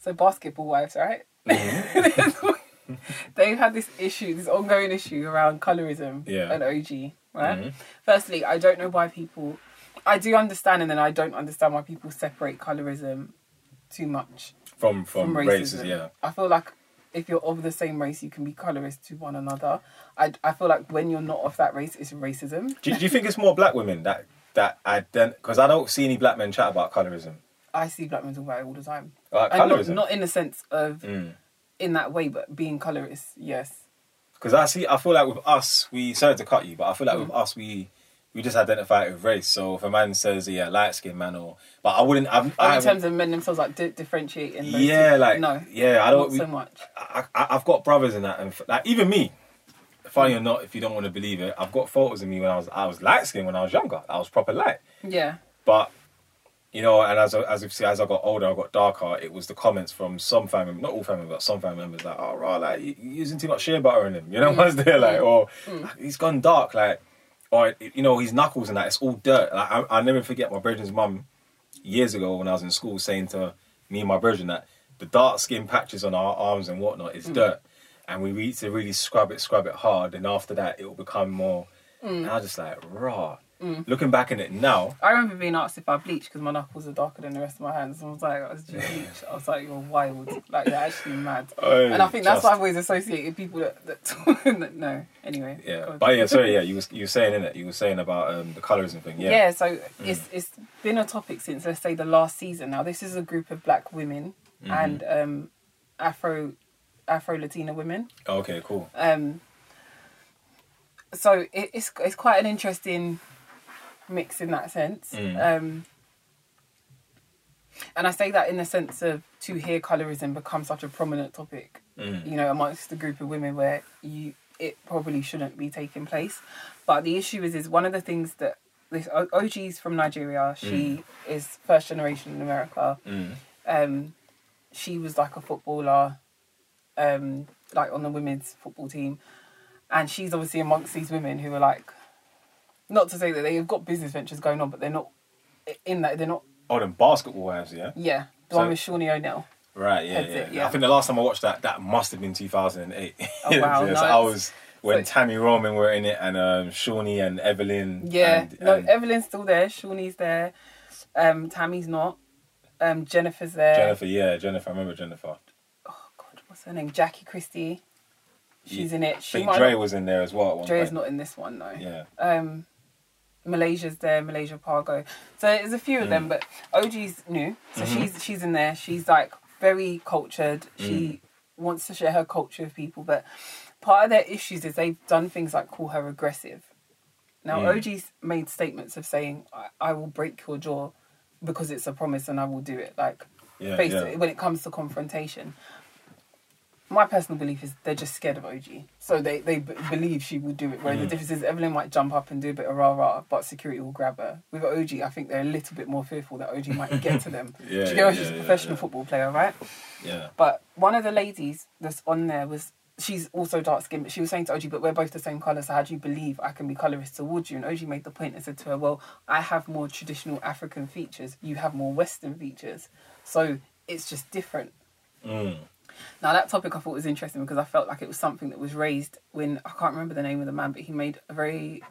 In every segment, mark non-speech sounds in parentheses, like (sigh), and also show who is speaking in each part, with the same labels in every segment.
Speaker 1: So basketball wives, right? (laughs) They've had this issue, this ongoing issue around colorism
Speaker 2: Yeah.
Speaker 1: and OG, right?
Speaker 2: Mhm.
Speaker 1: Firstly, I don't know why people. I do understand, and then I don't understand why people separate colorism too much
Speaker 2: From from,
Speaker 1: from
Speaker 2: races,
Speaker 1: racism.
Speaker 2: yeah.
Speaker 1: I feel like if you're of the same race, you can be colorist to one another. I, I feel like when you're not of that race, it's racism.
Speaker 2: Do, do you think it's more black women that that ident? Because I don't see any black men chat about colorism.
Speaker 1: I see black men talk about it all the time.
Speaker 2: Like
Speaker 1: And not, not in the sense of
Speaker 2: Mm.
Speaker 1: in that way, but being colorist, yes.
Speaker 2: Because I see, I feel like with us, we sorry to cut you, but I feel like
Speaker 1: Mm.
Speaker 2: with us, we we just identify it with race. So if a man says, yeah, light skinned man, or but I wouldn't. I've, I
Speaker 1: in terms of men themselves, like di- differentiating. those
Speaker 2: yeah,
Speaker 1: two.
Speaker 2: like
Speaker 1: no,
Speaker 2: yeah, I
Speaker 1: not
Speaker 2: don't. We,
Speaker 1: so much.
Speaker 2: I, I, I've got brothers in that, and f- like even me. Funny or not, if you don't want to believe it, I've got photos of me when I was I was light skinned when I was younger. I was proper light,
Speaker 1: Yeah,
Speaker 2: but. You know, and as I- as you see, as I got older, I got darker. It was the comments from some family, not all family, but some family members, like, "Oh, right, like you, you're using too much shea butter in him." You know, mm. (laughs) what's there, like, or he's gone dark, like, or you know, his knuckles and that, it's all dirt. Like, I, I'll never forget my brethren's mum years ago when I was in school saying to me and my brethren that the dark skin patches on our arms and whatnot is dirt, and we need to really scrub it, scrub it hard, and after that, it will become more. And I was just like, raw. Looking back in it now,
Speaker 1: I remember being asked if I bleach because my knuckles are darker than the rest of my hands. And I was like, "I was just (laughs) bleach." I was like, "You're wild. Like you're actually mad."
Speaker 2: Hey,
Speaker 1: and I think that's why I've always associated people that, that, (laughs) that no. Anyway.
Speaker 2: Yeah,
Speaker 1: on.
Speaker 2: but yeah, sorry, yeah, (laughs) you was you were saying in it, you were saying about um, the colorism thing, yeah.
Speaker 1: Yeah, so it's it's been a topic since let's say the last season. Now this is a group of black women
Speaker 2: Mm-hmm.
Speaker 1: and um, Afro Afro Latina women.
Speaker 2: Okay, cool.
Speaker 1: Um, so it, it's it's quite an interesting mix in that sense.
Speaker 2: Mm.
Speaker 1: Um, and I say that in the sense of to hear colorism become such a prominent topic,
Speaker 2: Mm.
Speaker 1: you know, amongst a group of women where you it probably shouldn't be taking place. But the issue is, is one of the things that this OG's from Nigeria. She is first generation in America.
Speaker 2: Mm.
Speaker 1: Um, she was like a footballer, um, like on the women's football team, and she's obviously amongst these women who are like, not to say that they've got business ventures going on, but they're not in that. They're not.
Speaker 2: Oh, them basketball wives, yeah.
Speaker 1: Yeah, the
Speaker 2: So-
Speaker 1: one with Shaunie O'Neal.
Speaker 2: Right, yeah, yeah.
Speaker 1: it, yeah.
Speaker 2: I think the last time I watched that, that must have been 2008. (laughs)
Speaker 1: Oh, wow,
Speaker 2: so
Speaker 1: nice.
Speaker 2: I was when
Speaker 1: So-
Speaker 2: Tami Roman were in it and um, Shaunie and Evelyn.
Speaker 1: Yeah,
Speaker 2: and,
Speaker 1: no,
Speaker 2: and
Speaker 1: Evelyn's still there. Shaunie's there. Um, Tami's not. Um, Jennifer's there.
Speaker 2: Jennifer, yeah, Jennifer. I remember Jennifer.
Speaker 1: Oh God, what's her name? Jackie Christie. She's
Speaker 2: Yeah.
Speaker 1: in it.
Speaker 2: I think
Speaker 1: might
Speaker 2: Dre
Speaker 1: not-
Speaker 2: was in there as well.
Speaker 1: Dre's
Speaker 2: point.
Speaker 1: not in this one though.
Speaker 2: Yeah.
Speaker 1: um, Malaysia's there, Malaysia Pargo. So there's a few of them, mm. but OG's new, so mm-hmm. she's she's in there. She's like very cultured. Mm. She wants to share her culture with people, but part of their issues is they've done things like call her aggressive. Now
Speaker 2: Mm.
Speaker 1: OG's made statements of saying, I, "I will break your jaw because it's a promise, and I will do it." Like
Speaker 2: Yeah,
Speaker 1: basically,
Speaker 2: yeah.
Speaker 1: when it comes to confrontation. My personal belief is they're just scared of OG, so they they b- believe she will do it. Whereas the
Speaker 2: Mm.
Speaker 1: difference is Evelyn might jump up and do a bit of rah rah, but security will grab her. With OG, I think they're a little bit more fearful that OG might get to them. (laughs)
Speaker 2: Yeah,
Speaker 1: know
Speaker 2: yeah,
Speaker 1: she's a
Speaker 2: yeah,
Speaker 1: professional
Speaker 2: yeah.
Speaker 1: football player, right?
Speaker 2: Yeah.
Speaker 1: But one of the ladies that's on there was she's also dark skinned, but she was saying to OG, but we're both the same colour, so how do you believe I can be colourist towards you? And OG made the point and said to her, Well, I have more traditional African features, you have more Western features. So it's just different.
Speaker 2: Mm.
Speaker 1: Now that topic I thought was interesting because I felt like it was something that was raised when I can't remember the name of the man, but he made a very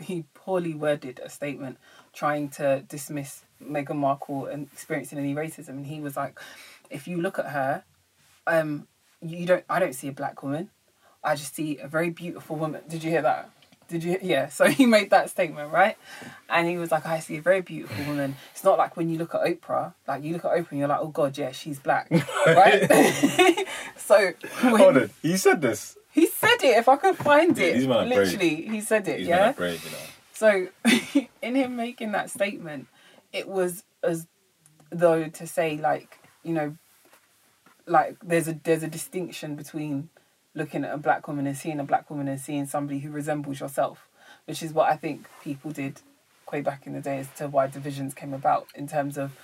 Speaker 1: he poorly worded a statement trying to dismiss Meghan Markle and experiencing any racism, and he was like, "If you look at her, um, you don't. I don't see a black woman. I just see a very beautiful woman." Did you hear that? Did you? Yeah. So (laughs) he made that statement, right? And he was like, oh, "I see a very beautiful woman. It's not like when you look at Oprah. Like you look at Oprah, and you're like, oh god, yeah, she's black, (laughs) right?" (laughs) so when-
Speaker 2: Hold on. You said this.
Speaker 1: he said it. If I could find
Speaker 2: Yeah,
Speaker 1: it,
Speaker 2: are brave.
Speaker 1: literally, he said it.
Speaker 2: He's
Speaker 1: yeah.
Speaker 2: brave, you know.
Speaker 1: So, in him making that statement, it was as though to say, like, you know, like there's a there's a distinction between looking at a black woman and seeing a black woman and seeing somebody who resembles yourself, which is what I think people did way back in the day as to why divisions came about in terms of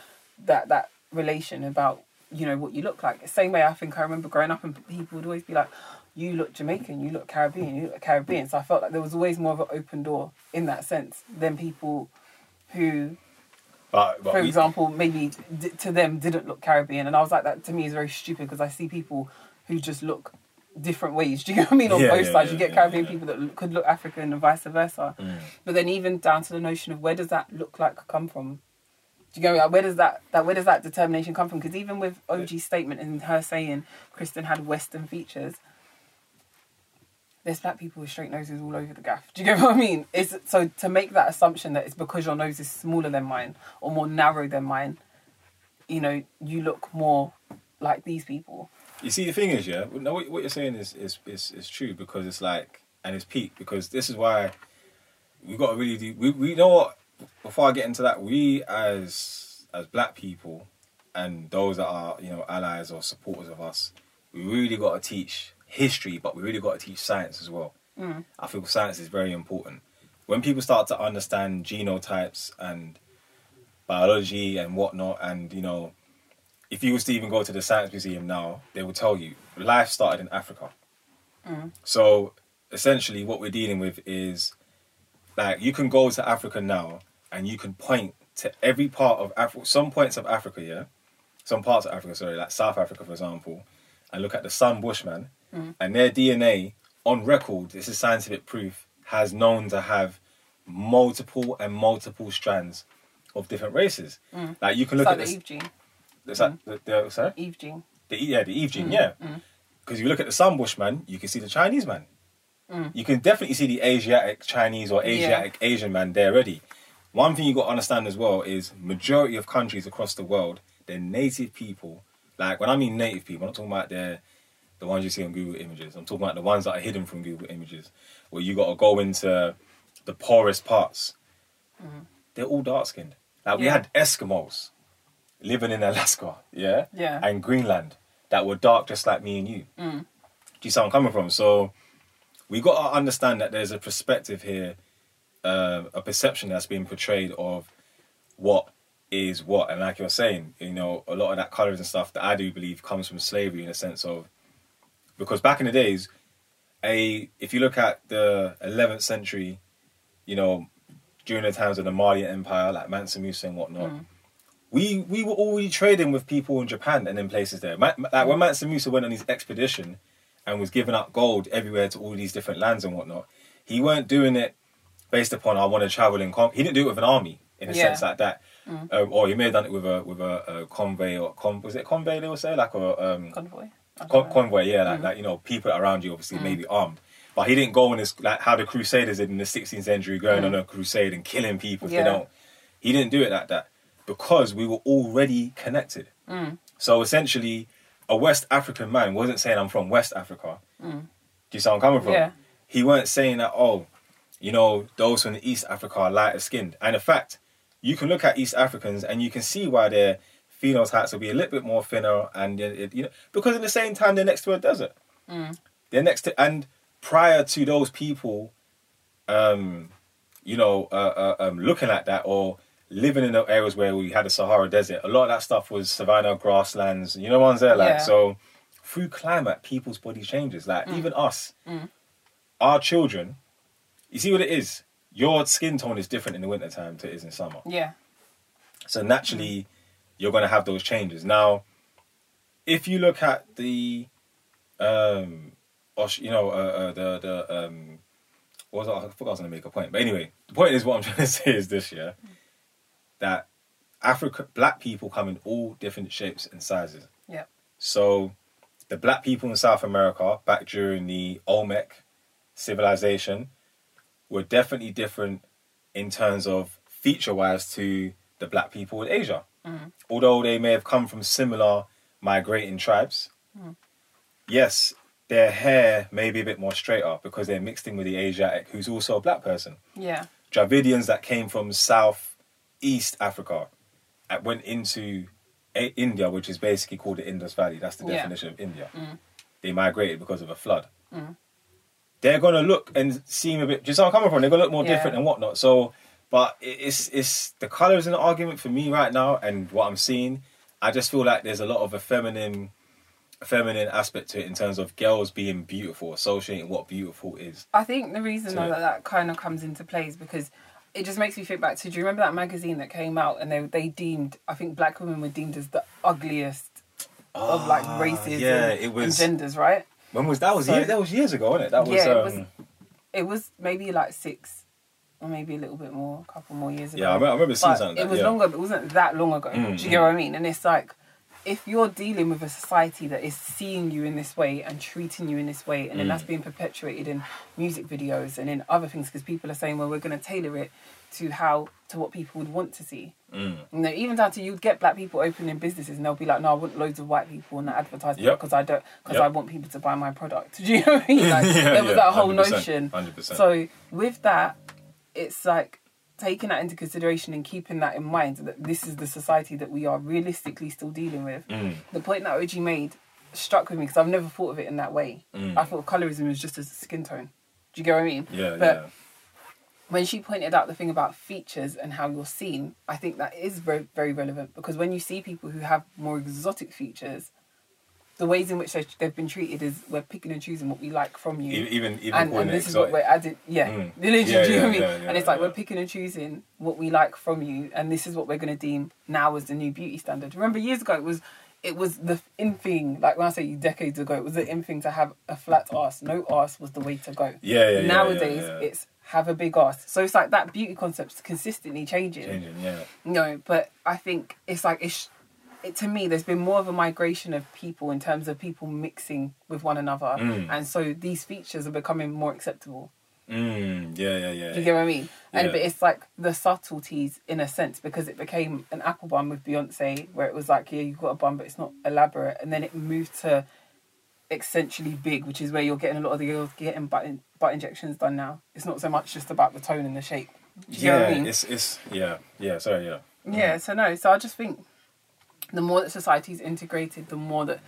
Speaker 1: that that relation about you know what you look like. Same way I think I remember growing up and people would always be like, "You look Jamaican, you look Caribbean, you look Caribbean." So I felt like there was always more of an open door in that sense than people who
Speaker 2: But, but
Speaker 1: for
Speaker 2: we-
Speaker 1: example, maybe d- to them didn't look Caribbean, and I was like, that to me is very stupid because I see people who just look different ways. Do you know what I mean? On
Speaker 2: Yeah,
Speaker 1: both
Speaker 2: yeah,
Speaker 1: sides,
Speaker 2: yeah,
Speaker 1: you get Caribbean people that look, could look African and vice versa.
Speaker 2: Mm.
Speaker 1: But then even down to the notion of where does that look like come from? Do you know like, where does that that where does that determination come from? Because even with OG's statement and her saying Kristen had Western features, there's black people with straight noses all over the gaff. Do you get what I mean? It's so to make that assumption that it's because your nose is smaller than mine or more narrow than mine, you know, you look more like these people.
Speaker 2: You see, the thing is, yeah, no, what, what you're saying is, is is is true because it's like, and it's peak because this is why we got to really do. We we know what. Before I get into that, we as as black people and those that are you know allies or supporters of us, we really got to teach history, but we really got to teach science as well.
Speaker 1: Mm.
Speaker 2: I feel science is very important. When people start to understand genotypes and biology and whatnot, and you know, if you was to even go to the science museum now, they will tell you life started in Africa.
Speaker 1: Mm.
Speaker 2: So essentially, what we're dealing with is like you can go to Africa now and you can point to every part of Africa, some points of Africa, yeah, some parts of Africa, sorry, like South Africa, for example, and look at the San Bushman, and their DNA on record, this is scientific proof, has known to have multiple and multiple strands of different races. Like you can
Speaker 1: It's
Speaker 2: look
Speaker 1: like
Speaker 2: at
Speaker 1: the
Speaker 2: this,
Speaker 1: Eve gene.
Speaker 2: It's like mm-hmm. the, the, sorry?
Speaker 1: Eve gene.
Speaker 2: The, yeah, the Eve gene, mm, yeah. Mm. Because you look at the San Bushman, you can see the Chinese man. Mm. You can definitely see the Asiatic Chinese or Asiatic Asian man there already. One thing you got to understand as well is majority of countries across the world, they're native people. Like when I mean native people, I'm not talking about the the ones you see on Google Images. I'm talking about the ones that are hidden from Google Images, where you got to go into the poorest parts. They're all dark skinned. Like we had Eskimos living in Alaska, yeah,
Speaker 1: Yeah.
Speaker 2: and Greenland that were dark just like me and you.
Speaker 1: Mm.
Speaker 2: Do you see where I'm coming from? So we got to understand that there's a perspective here, um, a perception that's being portrayed of what is what. And like you're saying, you know, a lot of that colours and stuff that I do believe comes from slavery in a sense of because back in the days, a if you look at the 11th century, you know, during the times of the Malian Empire, like Mansa Musa and whatnot, we we were already trading with people in Japan and in places there. Like when Mansa Musa went on his expedition and was giving up gold everywhere to all these different lands and whatnot, he weren't doing it based upon I want to travel in. Con-. He didn't do it with an army in a
Speaker 1: Yeah.
Speaker 2: sense like that. Um, or he may have done it with a with a, a convoy or con- was it convoy they would say like a um,
Speaker 1: Convoy.
Speaker 2: Con- convoy, yeah, like, like you know, people around you obviously maybe armed, but he didn't go on this like how the Crusaders did in the 16th century, going on a crusade and killing people. if
Speaker 1: Yeah.
Speaker 2: They don't. He didn't do it like that because we were already connected. So essentially, a West African man wasn't saying I'm from West Africa. Do you see where I'm coming from?
Speaker 1: Yeah.
Speaker 2: He weren't saying that. Oh, you know, those from the East Africa are lighter skinned. And in fact, you can look at East Africans and you can see why their phenotypes will be a little bit more thinner, and it, it- you know, because at the same time they're next to a desert. They're next to, and prior to those people, um, you know, uh, uh, um, looking at that or living in the areas where we had the Sahara Desert, a lot of that stuff was savanna, grasslands. You know, ones there like
Speaker 1: Yeah.
Speaker 2: so. Through climate, people's body changes. Like even us, our children. You see what it is. Your skin tone is different in the wintertime to it is in summer.
Speaker 1: Yeah.
Speaker 2: So naturally, you're going to have those changes. Now, if you look at the, um, you know, uh, uh, the the um, what was I, I thought I was going to make a point, but anyway, the point is what I'm (laughs) trying to say is this: yeah, that Africa, black people come in all different shapes and sizes.
Speaker 1: Yep.
Speaker 2: So, the black people in South America back during the Olmec civilization were definitely different in terms of feature wise to the black people in Asia. Mm-hmm. Although they may have come from similar migrating tribes, mm-hmm. yes, their hair may be a bit more straighter because they're mixed in with the Asiatic, who's also a black person.
Speaker 1: Yeah.
Speaker 2: Dravidians that came from South East Africa that went into A- India, which is basically called the Indus Valley. That's the
Speaker 1: Yeah.
Speaker 2: definition of India. Mm. They migrated because of a flood. Mm. They're gonna look and seem a bit. Just where I'm coming from. They're gonna look more
Speaker 1: Yeah.
Speaker 2: different and whatnot. So, but it- it's it's the colors in the argument for me right now, and what I'm seeing. I just feel like there's a lot of a feminine, feminine aspect to it in terms of girls being beautiful, associating what beautiful is.
Speaker 1: I think the reason
Speaker 2: So-
Speaker 1: though that that kind of comes into play is because it just makes me think back to. Do you remember that magazine that came out and they they deemed I think black women were deemed as the ugliest of like
Speaker 2: Ah,
Speaker 1: races
Speaker 2: yeah,
Speaker 1: and,
Speaker 2: it was-
Speaker 1: genders, right?
Speaker 2: When was that? Was
Speaker 1: So-
Speaker 2: year, that was years ago, wasn't it? That was.
Speaker 1: Yeah, it
Speaker 2: um,
Speaker 1: was- It was maybe like six or maybe a little bit more, a couple more years ago.
Speaker 2: Yeah, I remember, I remember seeing something.
Speaker 1: it was
Speaker 2: yeah.
Speaker 1: longer, but it wasn't that long ago.
Speaker 2: Mm,
Speaker 1: Do you get what I mean? And it's like, if you're dealing with a society that is seeing you in this way and treating you in this way, and then
Speaker 2: Mm.
Speaker 1: that's being perpetuated in music videos and in other things, because people are saying, well, we're going to tailor it to how to what people would want to see.
Speaker 2: Mm.
Speaker 1: You know, even down to you'd get black people opening businesses and they'll be like, no, I want loads of white people in the advertisement
Speaker 2: Yep.
Speaker 1: because I don't because
Speaker 2: Yep.
Speaker 1: I want people to buy my product. (laughs) Do you know what I mean? Like, (laughs)
Speaker 2: Yeah,
Speaker 1: there was
Speaker 2: yeah,
Speaker 1: that whole
Speaker 2: 100%,
Speaker 1: notion.
Speaker 2: 100%.
Speaker 1: So with that, it's like taking that into consideration and keeping that in mind that this is the society that we are realistically still dealing with.
Speaker 2: Mm.
Speaker 1: The point that OG made struck with me because I've never thought of it in that way.
Speaker 2: Mm.
Speaker 1: I thought colorism was just a skin tone. Do you get what I mean?
Speaker 2: Yeah,
Speaker 1: But
Speaker 2: yeah.
Speaker 1: when she pointed out the thing about features and how you're seen, I think that is very, very relevant because when you see people who have more exotic features, the ways in which they- they've been treated is we're picking and choosing what we like from you.
Speaker 2: Even even
Speaker 1: and, and this is what we're adding. Yeah,
Speaker 2: Mm.
Speaker 1: literally, (laughs)
Speaker 2: Yeah,
Speaker 1: do you know what I
Speaker 2: yeah, yeah, yeah,
Speaker 1: and it's like we're picking and choosing what we like from you, and this is what we're going to deem now as the new beauty standard. Remember, years ago it was it was the in thing. Like when I say decades ago, it was the in thing to have a flat ass. No ass was the way to go.
Speaker 2: Yeah, yeah,
Speaker 1: Nowadays, it's have a big ass. So it's like that beauty concept's consistently changing.
Speaker 2: changing. Yeah.
Speaker 1: No, but I think it's like it's it, to me. There's been more of a migration of people in terms of people mixing with one another,
Speaker 2: Mm.
Speaker 1: and so these features are becoming more acceptable.
Speaker 2: Mm, yeah, yeah, yeah.
Speaker 1: Do you get what I mean? And
Speaker 2: Yeah.
Speaker 1: but it's like the subtleties in a sense because it became an apple bun with Beyonce, where it was like, yeah, you got a bun, but it's not elaborate, and then it moved to essentially big, which is where you're getting a lot of the girls getting butt, in, butt injections done now. It's not so much just about the tone and the shape. Do you
Speaker 2: yeah,
Speaker 1: know what I mean?
Speaker 2: it's it's yeah, yeah. Sorry, yeah.
Speaker 1: Yeah, so no, so I just think the more that society is integrated, the more that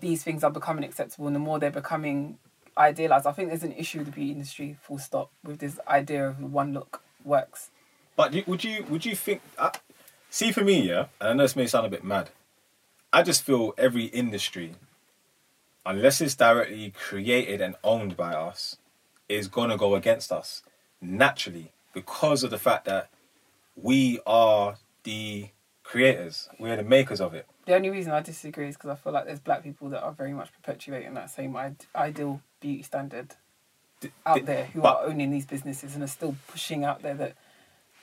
Speaker 1: these things are becoming acceptable and the more they're becoming idealized. I think there's an issue with the beauty industry, full stop, with this idea of one look works.
Speaker 2: But would you would you think? Uh, see, for me, yeah, and I know this may sound a bit mad. I just feel every industry, unless it's directly created and owned by us, is gonna go against us naturally because of the fact that we are the creators, we're the makers of it.
Speaker 1: The only reason I disagree is because I feel like there's black people that are very much perpetuating that same Id- ideal beauty standard
Speaker 2: D-
Speaker 1: out there who are owning these businesses and are still pushing out there that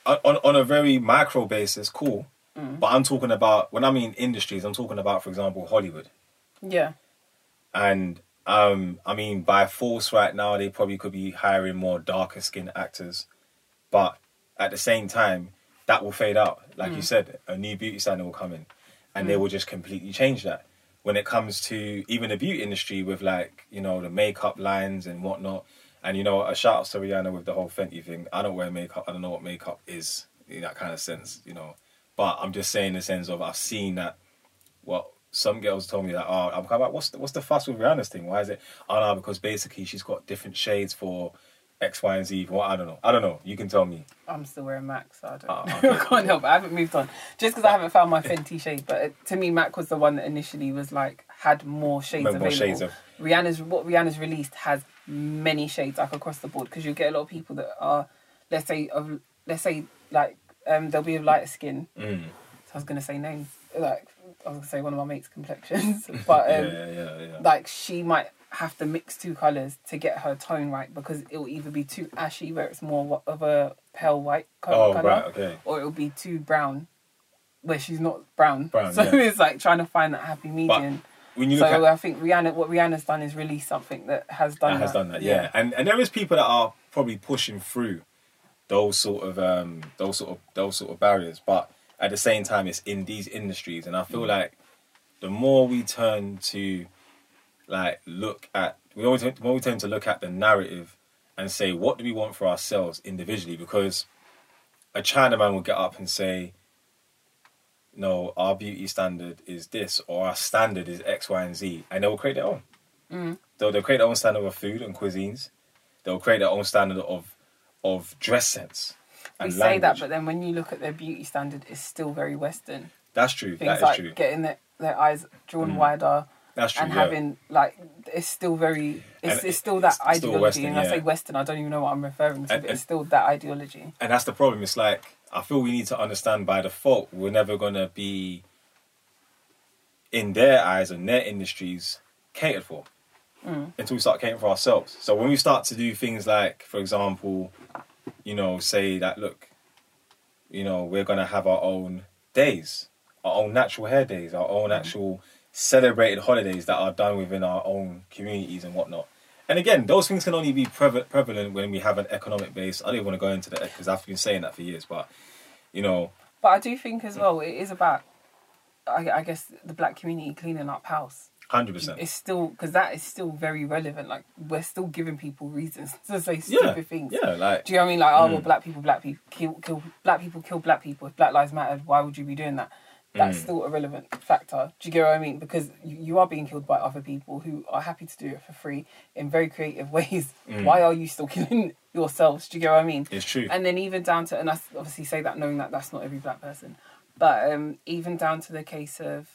Speaker 2: on, on a very micro basis, cool.
Speaker 1: Mm.
Speaker 2: But I'm talking about when I mean industries, I'm talking about, for example, Hollywood.
Speaker 1: yeah
Speaker 2: And um, I mean, by force right now, they probably could be hiring more darker skinned actors. But at the same time, that will fade out. Like you mm. said, a new beauty standard will come in, and they mm. will just completely change that. When it comes to even the beauty industry, with like you know the makeup lines and whatnot, and you know a shout out to Rihanna with the whole Fenty thing. I don't wear makeup. I don't know what makeup is in that kind of sense, you know. But I'm just saying in the sense of I've seen that well, some girls told me that, oh, I'm kind of like, what's the, what's the fuss with Rihanna's thing? Why is it? Oh, no, because basically she's got different shades for X, Y, and Z. Well, I don't know. I don't know. You can tell me.
Speaker 1: I'm still wearing MAC, so I don't.
Speaker 2: Oh, okay. (laughs)
Speaker 1: I can't help. it. I haven't moved on just because I haven't found my Fenty shade. But it, to me, MAC was the one that initially was like had more shades
Speaker 2: More
Speaker 1: available.
Speaker 2: shades of-
Speaker 1: Rihanna's what Rihanna's released has many shades like across the board because you get a lot of people that are, let's say of let's say like um they'll be of lighter skin.
Speaker 2: Mm.
Speaker 1: So I was gonna say names like I was gonna say one of my mates' complexions, (laughs) but (laughs) um,
Speaker 2: yeah, yeah, yeah.
Speaker 1: like she might have to mix two colors to get her tone right because it will either be too ashy where it's more of a pale white co-
Speaker 2: oh,
Speaker 1: color
Speaker 2: right, okay.
Speaker 1: or it will be too brown where she's not brown,
Speaker 2: Brown, (laughs)
Speaker 1: so
Speaker 2: yeah.
Speaker 1: it's like trying to find that happy medium
Speaker 2: When you
Speaker 1: so
Speaker 2: at
Speaker 1: I think Rihanna what Rihanna's done is really something that has done
Speaker 2: that has done that, yeah. And and there is people that are probably pushing through those sort of um those sort of those sort of barriers, but at the same time, it's in these industries, and I feel like the more we turn to like look at we always more we tend to look at the narrative and say what do we want for ourselves individually? Because a Chinaman will get up and say no our beauty standard is this or our standard is X Y and Z. And they will create their own.
Speaker 1: Mm.
Speaker 2: they'll, they'll create their own standard of food and cuisines. They'll create their own standard of of dress sense
Speaker 1: we
Speaker 2: and
Speaker 1: say that but then when you look at their beauty standard it's still very western.
Speaker 2: That's true.
Speaker 1: Things
Speaker 2: that is
Speaker 1: like
Speaker 2: true.
Speaker 1: getting their, their eyes drawn
Speaker 2: Mm.
Speaker 1: wider
Speaker 2: That's true,
Speaker 1: and
Speaker 2: yeah.
Speaker 1: having like it's still very it's, it's still that
Speaker 2: it's still
Speaker 1: ideology.
Speaker 2: Western,
Speaker 1: and I say. Western, I don't even know what I'm referring to,
Speaker 2: And-
Speaker 1: but it's still that ideology.
Speaker 2: and that's the problem. It's like I feel we need to understand by default we're never gonna be in their eyes and their industries catered for
Speaker 1: Mm.
Speaker 2: until we start catering for ourselves. So when we start to do things like, for example, you know, say that look, you know, we're gonna have our own days, our own natural hair days, our own actual celebrated holidays that are done within our own communities and whatnot. And again, those things can only be preve- prevalent when we have an economic base. I don't even want to go into that because I've been saying that for years, but you know,
Speaker 1: But I do think as well, it is about, I, I guess, the black community cleaning up house.
Speaker 2: hundred percent.
Speaker 1: It's still because that is still very relevant. Like we're still giving people reasons (laughs) to say stupid
Speaker 2: Yeah,
Speaker 1: things.
Speaker 2: yeah, like
Speaker 1: Do you know what I mean? Like, oh, well,
Speaker 2: Mm.
Speaker 1: black people, black people kill, kill, black people kill black people. If Black Lives Matter, why would you be doing that? That's
Speaker 2: Mm.
Speaker 1: still a relevant factor. Do you get what I mean? Because you, are being killed by other people who are happy to do it for free in very creative (laughs) ways.
Speaker 2: Mm.
Speaker 1: Why are you still killing (laughs) yourselves? Do you get what I mean?
Speaker 2: it's true.
Speaker 1: And then even down to, and I obviously say that knowing that that's not every black person, but um, even down to the case of,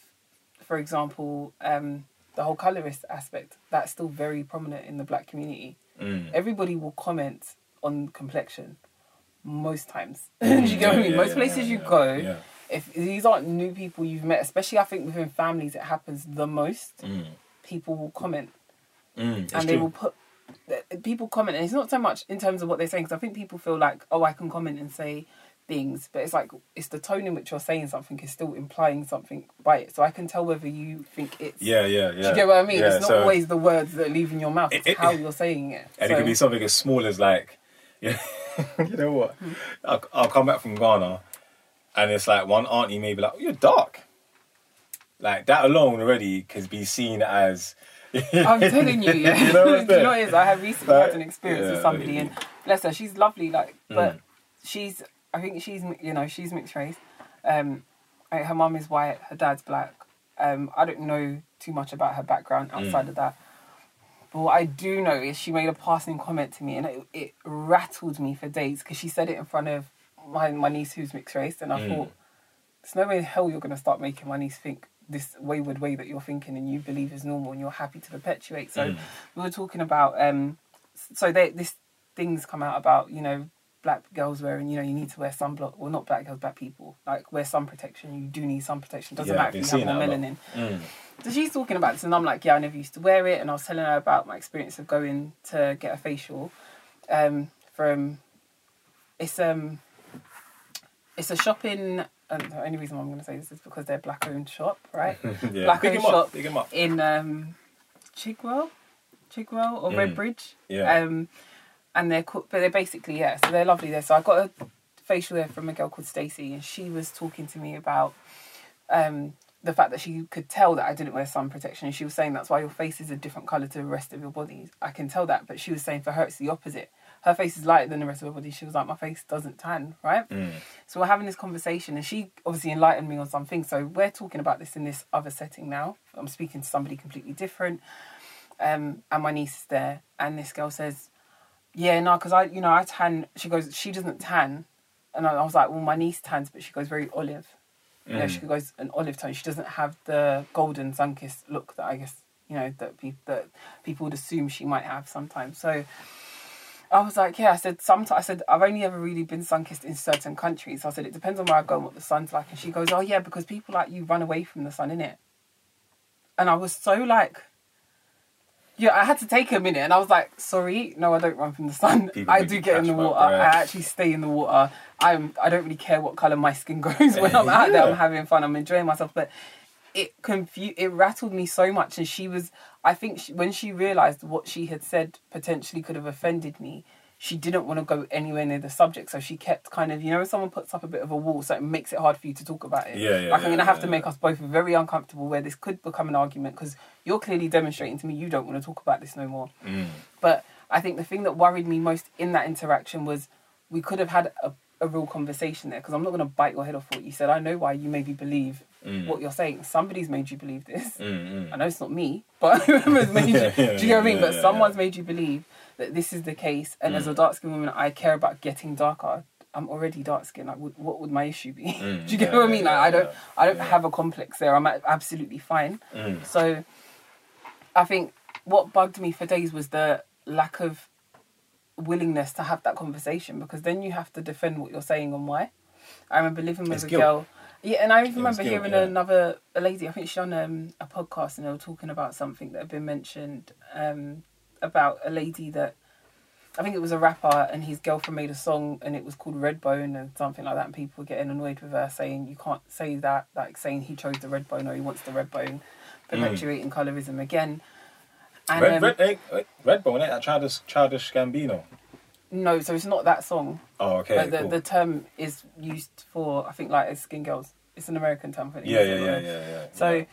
Speaker 1: for example, um, the whole colorist aspect, that's still very prominent in the black community.
Speaker 2: Mm.
Speaker 1: Everybody will comment on complexion most times. (laughs) Do you get what I mean?
Speaker 2: Yeah,
Speaker 1: most
Speaker 2: yeah,
Speaker 1: places you go,
Speaker 2: yeah.
Speaker 1: If these aren't new people you've met, especially I think within families, it happens the most.
Speaker 2: Mm.
Speaker 1: People will comment
Speaker 2: Mm.
Speaker 1: And they
Speaker 2: true.
Speaker 1: will put people comment, and it's not so much in terms of what they're saying because I think people feel like, oh, I can comment and say things, but it's like it's the tone in which you're saying something is still implying something by it. So I can tell whether you think it's.
Speaker 2: Yeah, yeah, yeah.
Speaker 1: Do you get what I mean?
Speaker 2: Yeah,
Speaker 1: it's not
Speaker 2: so-
Speaker 1: always the words that leave in your mouth;
Speaker 2: It-
Speaker 1: it's
Speaker 2: it-
Speaker 1: how you're saying it.
Speaker 2: And
Speaker 1: So-
Speaker 2: it could be something as small as like, (laughs) you know what?
Speaker 1: Hmm.
Speaker 2: I'll, I'll come back from Ghana, and it's like one auntie may be like, oh, "You're dark." Like that alone already could be seen as. (laughs)
Speaker 1: I'm telling you, yeah. (laughs)
Speaker 2: You know what (laughs)
Speaker 1: you know
Speaker 2: saying?
Speaker 1: what it is? I have recently
Speaker 2: Like,
Speaker 1: had an experience
Speaker 2: yeah,
Speaker 1: with somebody, and bless her, she's lovely. Like, but
Speaker 2: Mm.
Speaker 1: she's, I think she's. You know, she's mixed race. Um, her mum is white, her dad's black. Um, I don't know too much about her background outside
Speaker 2: Mm.
Speaker 1: of that. But what I do know is she made a passing comment to me, and it, it rattled me for days because she said it in front of my my niece who's mixed race, and I
Speaker 2: Mm.
Speaker 1: thought, there's no way in hell you're going to start making my niece think this wayward way that you're thinking and you believe is normal and you're happy to perpetuate. So
Speaker 2: Mm.
Speaker 1: we were talking about um so they this things come out about you know black girls wearing you know you need to wear sunblock well not black girls black people like wear sun protection you do need sun protection doesn't
Speaker 2: Yeah,
Speaker 1: matter if you have more
Speaker 2: seeing that a lot.
Speaker 1: melanin
Speaker 2: Mm.
Speaker 1: so she's talking about this and I'm like yeah I never used to wear it and I was telling her about my experience of going to get a facial um from it's um it's a shopping and the only reason why I'm going to say this is because they're black owned shop right (laughs)
Speaker 2: yeah.
Speaker 1: Black owned shop.
Speaker 2: Big up.
Speaker 1: in um, Chigwell, Chigwell or
Speaker 2: Mm.
Speaker 1: Redbridge.
Speaker 2: Yeah.
Speaker 1: Um, and they're co- but they're basically yeah, so they're lovely there. So I got a facial there from a girl called Stacey, and she was talking to me about um, the fact that she could tell that I didn't wear sun protection. And she was saying that's why your face is a different color to the rest of your body. I can tell that, but she was saying for her it's the opposite. Her face is lighter than the rest of her body. She was like, my face doesn't tan, right?
Speaker 2: Mm.
Speaker 1: So we're having this conversation, and she obviously enlightened me on something. So we're talking about this in this other setting now. I'm speaking to somebody completely different, um, and my niece is there, and this girl says, "Yeah, no, because I, you know, I tan." She goes, "She doesn't tan," and I, I was like, "Well, my niece tans, but she goes very olive. You know,
Speaker 2: Mm.
Speaker 1: she goes an olive tone. She doesn't have the golden sun-kissed look that I guess you know that people that people would assume she might have sometimes." So. I was like, yeah. I said, sometimes I said I've only ever really been sun kissed in certain countries. I said it depends on where I go and what the sun's like. And she goes, oh yeah, because people like you run away from the sun, innit? And I was so like, yeah, I had to take a minute, and I was like, sorry, no, I don't run from the sun.
Speaker 2: People
Speaker 1: I do get in the water. I actually stay in the water. I'm. I don't really care what color my skin (laughs) goes when I'm out there. I'm having fun. I'm enjoying myself, but. It confu- it rattled me so much, and she was. I think she, when she realized what she had said potentially could have offended me, she didn't want to go anywhere near the subject. So she kept kind of, you know, someone puts up a bit of a wall, so it makes it hard for you to talk about it.
Speaker 2: Yeah, yeah,
Speaker 1: Like I'm gonna have
Speaker 2: yeah,
Speaker 1: to make us both very uncomfortable, where this could become an argument because you're clearly demonstrating to me you don't want to talk about this no more.
Speaker 2: Mm.
Speaker 1: But I think the thing that worried me most in that interaction was we could have had a, a real conversation there because I'm not going to bite your head off what you said. I know why you maybe believe
Speaker 2: Mm.
Speaker 1: what you're saying. Somebody's made you believe this.
Speaker 2: Mm, mm.
Speaker 1: I know it's not me, but (laughs) whoever's made you. (laughs)
Speaker 2: Yeah, yeah,
Speaker 1: do you know what I mean? but someone's made you believe that this is the case. And as
Speaker 2: Mm.
Speaker 1: a dark skinned woman, I care about getting darker. I'm already dark skinned. Like, what would my issue be? (laughs)
Speaker 2: Mm,
Speaker 1: do you get what I mean? Like, I don't. I don't have a complex there. I'm absolutely fine. So I think what bugged me for days was the lack of willingness to have that conversation because then you have to defend what you're saying and why. I remember living with a
Speaker 2: guilt.
Speaker 1: girl. Yeah, and I remember
Speaker 2: guilt,
Speaker 1: hearing
Speaker 2: yeah.
Speaker 1: another a lady. I think she on um, a podcast and they were talking about something that had been mentioned um, about a lady that I think it was a rapper and his girlfriend made a song and it was called Redbone and something like that. And people were getting annoyed with her saying you can't say that, like saying he chose the Redbone or he wants the Redbone, perpetuating colorism again. And,
Speaker 2: Red,
Speaker 1: um,
Speaker 2: Red, hey, wait, Redbone, ain't that childish, childish Gambino?
Speaker 1: no, so it's not that song.
Speaker 2: Oh, okay,
Speaker 1: but the,
Speaker 2: cool.
Speaker 1: the term is used for I think like as skin girls. It's an American term for it.
Speaker 2: yeah, yeah, yeah, yeah, yeah.
Speaker 1: So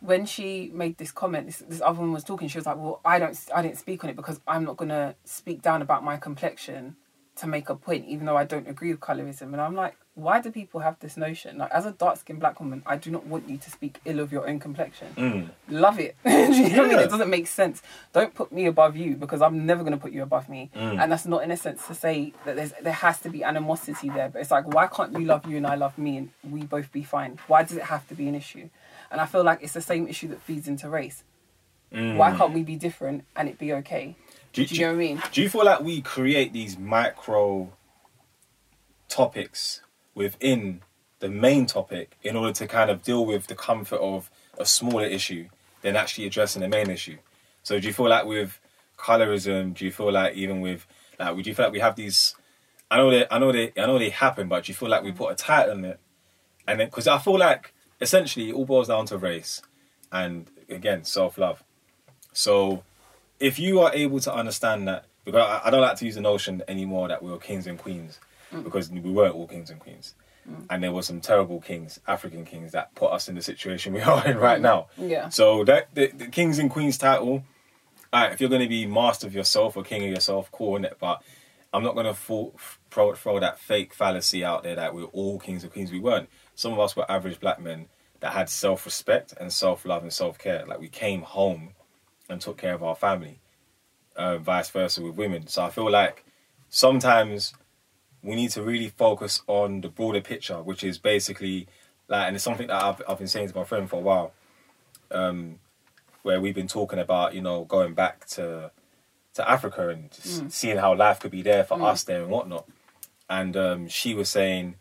Speaker 1: when she made this comment, this, this other woman was talking. She was like, "Well, I don't, I didn't speak on it because I'm not gonna speak down about my complexion to make a point, even though I don't agree with colorism." And I'm like, why do people have this notion? Like, as a dark skinned black woman, I do not want you to speak ill of your own complexion.
Speaker 2: Mm.
Speaker 1: Love it. (laughs) Do you know what I mean? It doesn't make sense. Don't put me above you because I'm never going to put you above me.
Speaker 2: Mm.
Speaker 1: And that's not in a sense to say that there's there has to be animosity there. But it's like, why can't you love you and I love me and we both be fine? Why does it have to be an issue? And I feel like it's the same issue that feeds into race.
Speaker 2: Mm.
Speaker 1: Why can't we be different and it be okay?
Speaker 2: Do,
Speaker 1: Do you know what I mean?
Speaker 2: Do you feel like we create these micro topics within the main topic in order to kind of deal with the comfort of a smaller issue than actually addressing the main issue? So do you feel like with colorism, do you feel like even with like would you feel like we have these I know they I know they I know they happen, but do you feel like we put a title on it? And then because I feel like essentially it all boils down to race and again self love. So if you are able to understand that, because I, I don't like to use the notion anymore that we're kings and queens, Mm. because we weren't all kings and queens, mm. and there were some terrible kings, African kings, that put us in the situation (laughs) we are in right mm. now.
Speaker 1: Yeah.
Speaker 2: So that the, the kings and queens title, alright, if you're going to be master of yourself or king of yourself, cool in it, but I'm not going to throw, throw throw that fake fallacy out there that we're all kings and queens. We weren't. Some of us were average black men that had self respect and self love and self care. Like we came home and took care of our family. Uh, vice versa with women. So I feel like sometimes we need to really focus on the broader picture, which is basically like, and it's something that I've, I've been saying to my friend for a while, um, where we've been talking about, you know, going back to to Africa and just seeing how life could be there for us there and whatnot. And um, she was saying,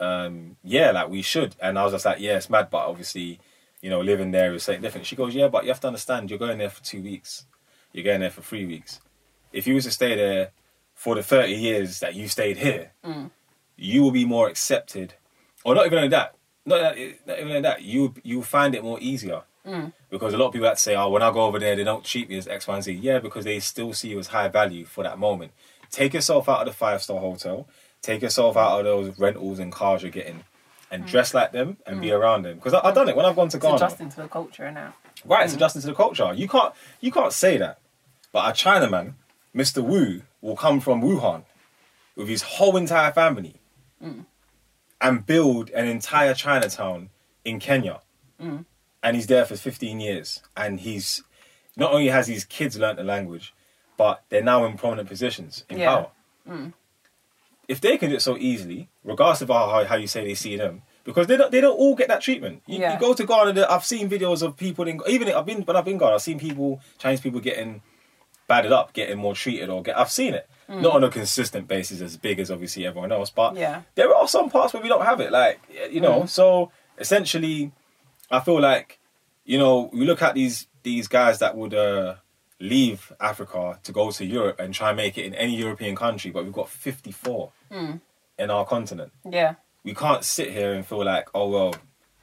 Speaker 2: um, yeah, like we should. And I was just like, yeah, it's mad, but obviously, you know, living there is something different. She goes, yeah, but you have to understand, you're going there for two weeks. You're going there for three weeks. If you was to stay there for the 30 years that you stayed here, mm. you will be more accepted. Or not even like that. Not, not even like that. You you'll find it more easier. Mm. Because a lot of people that say, oh, when I go over there, they don't treat me as X, Y, and Z. Yeah, because they still see you as high value for that moment. Take yourself out of the five star hotel. Take yourself out of those rentals and cars you're getting, and mm. dress like them and be around them. Because I've done it when I've gone to
Speaker 1: It's
Speaker 2: Ghana.
Speaker 1: adjusting to the culture now.
Speaker 2: Right, it's adjusting to the culture. You can't you can't say that. But a Chinaman, Mr. Wu, will come from Wuhan with his whole entire family mm. and build an entire Chinatown in Kenya. Mm. And he's there for 15 years. And he's not only has his kids learnt the language, but they're now in prominent positions in
Speaker 1: Yeah.
Speaker 2: power. Mm. If they can do it so easily, regardless of how, how you say they see them, because they don't they don't all get that treatment. You,
Speaker 1: Yeah.
Speaker 2: you go to Ghana, I've seen videos of people in even I've been when I've been Ghana, I've seen people Chinese people getting battered up, getting more treated, or get I've seen it. Mm. Not on a consistent basis as big as obviously everyone else, but
Speaker 1: Yeah.
Speaker 2: there are some parts where we don't have it. Like you know, mm. so essentially, I feel like you know we look at these these guys that would uh, leave Africa to go to Europe and try and make it in any European country, but we've got fifty four mm. in our continent.
Speaker 1: Yeah.
Speaker 2: We can't sit here and feel like, oh well,